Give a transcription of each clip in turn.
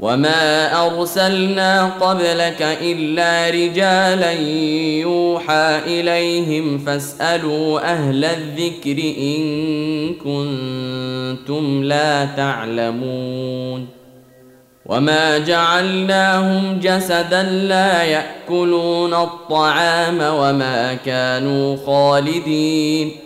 وما ارسلنا قبلك الا رجالا يوحى اليهم فاسالوا أهل الذكر ان كنتم لا تعلمون وما جعلناهم جسدا لا ياكلون الطعام وما كانوا خالدين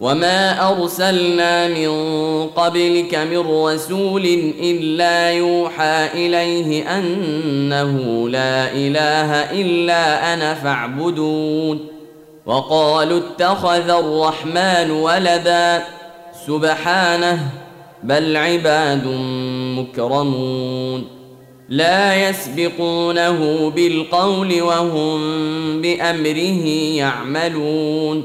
وما ارسلنا من قبلك من رسول الا يوحى اليه انه لا اله الا أنا فاعبدون وقالوا اتخذ الرحمن ولدا سبحانه بل عباد مكرمون لا يسبقونه بالقول وهم بامره يعملون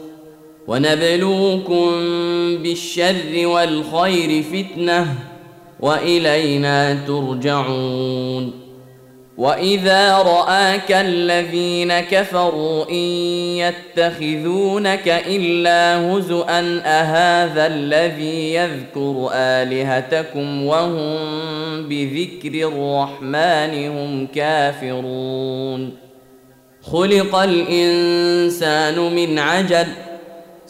ونبلوكم بالشر والخير فتنة وإلينا ترجعون. وإذا رآك الذين كفروا إن يتخذونك إلا هزءا أهذا الذي يذكر آلهتكم وهم بذكر الرحمن هم كافرون. خلق الإنسان من عجل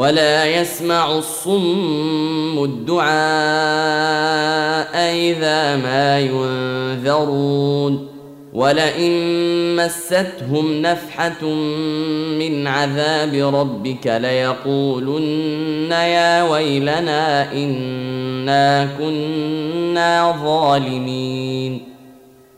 ولا يسمع الصم الدعاء إذا ما ينذرون. ولئن مستهم نفحة من عذاب ربك ليقولن يا ويلنا إنا كنا ظالمين.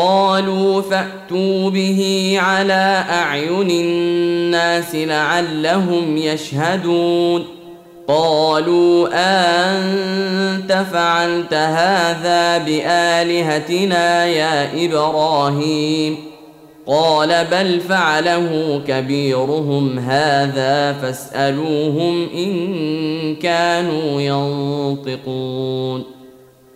قالوا فأتوا به على أعين الناس لعلهم يشهدون. قالوا أنت فعلت هذا بآلهتنا يا إبراهيم؟ قال بل فعله كبيرهم هذا فاسألوهم إن كانوا ينطقون.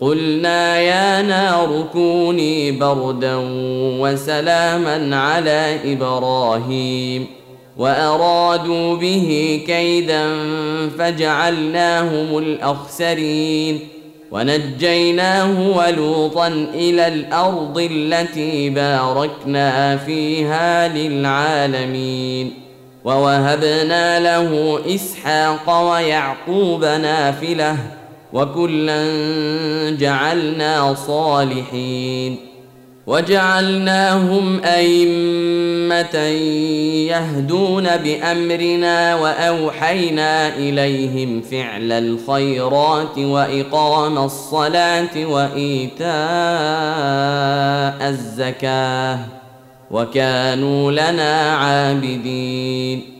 قلنا يا نار كوني بردا وسلاما على إبراهيم وأرادوا به كيدا فجعلناهم الأخسرين ونجيناه ولوطا إلى الأرض التي باركنا فيها للعالمين ووهبنا له إسحاق ويعقوب نافلة وكلا جعلنا صالحين وجعلناهم أئمة يهدون بأمرنا وأوحينا إليهم فعل الخيرات وإقام الصلاة وإيتاء الزكاة وكانوا لنا عابدين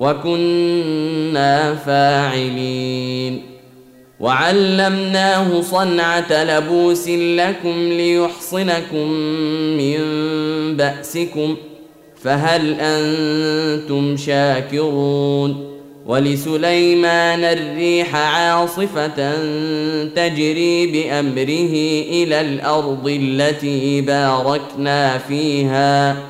وكنا فاعلين. وعلمناه صنعة لبوس لكم ليحصنكم من بأسكم فهل أنتم شاكرون؟ ولسليمان الريح عاصفة تجري بأمره إلى الأرض التي باركنا فيها.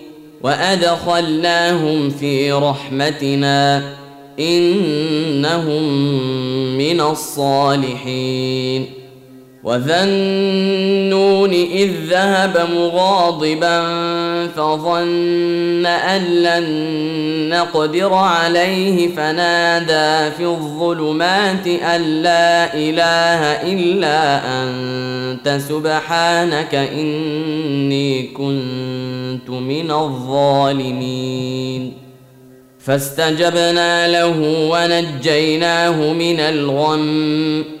وادخلناهم في رحمتنا انهم من الصالحين وذا النون اذ ذهب مغاضبا فظن ان لن نقدر عليه فنادى في الظلمات ان لا اله الا انت سبحانك اني كنت من الظالمين فاستجبنا له ونجيناه من الغم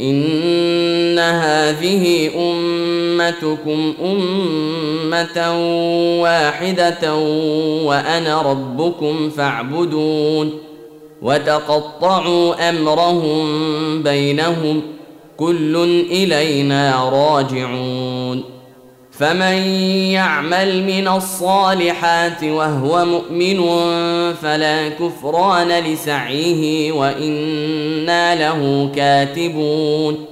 إن هذه أمتكم أمة واحدة وأنا ربكم فاعبدون وتقطعوا أمرهم بينهم كل إلينا راجعون فمن يعمل من الصالحات وهو مؤمن فلا كفران لسعيه وإنا له كاتبون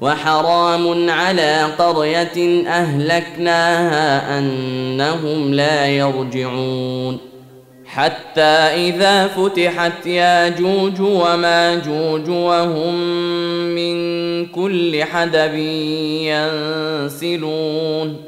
وحرام على قرية أهلكناها أنهم لا يرجعون حتى إذا فتحت ياجوج وماجوج وهم من كل حدب ينسلون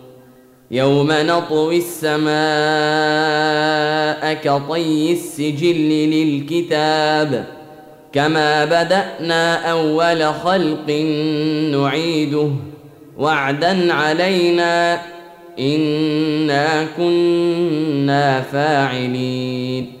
يوم نطوي السماء كطي السجل للكتاب كما بدأنا أول خلق نعيده وعدا علينا إنا كنا فاعلين.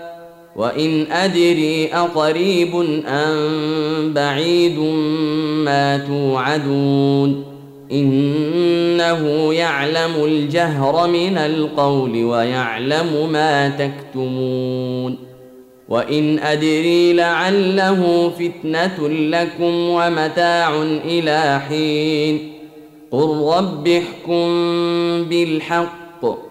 وان ادري اقريب ام بعيد ما توعدون انه يعلم الجهر من القول ويعلم ما تكتمون وان ادري لعله فتنه لكم ومتاع إلى حين قل رب احكم بالحق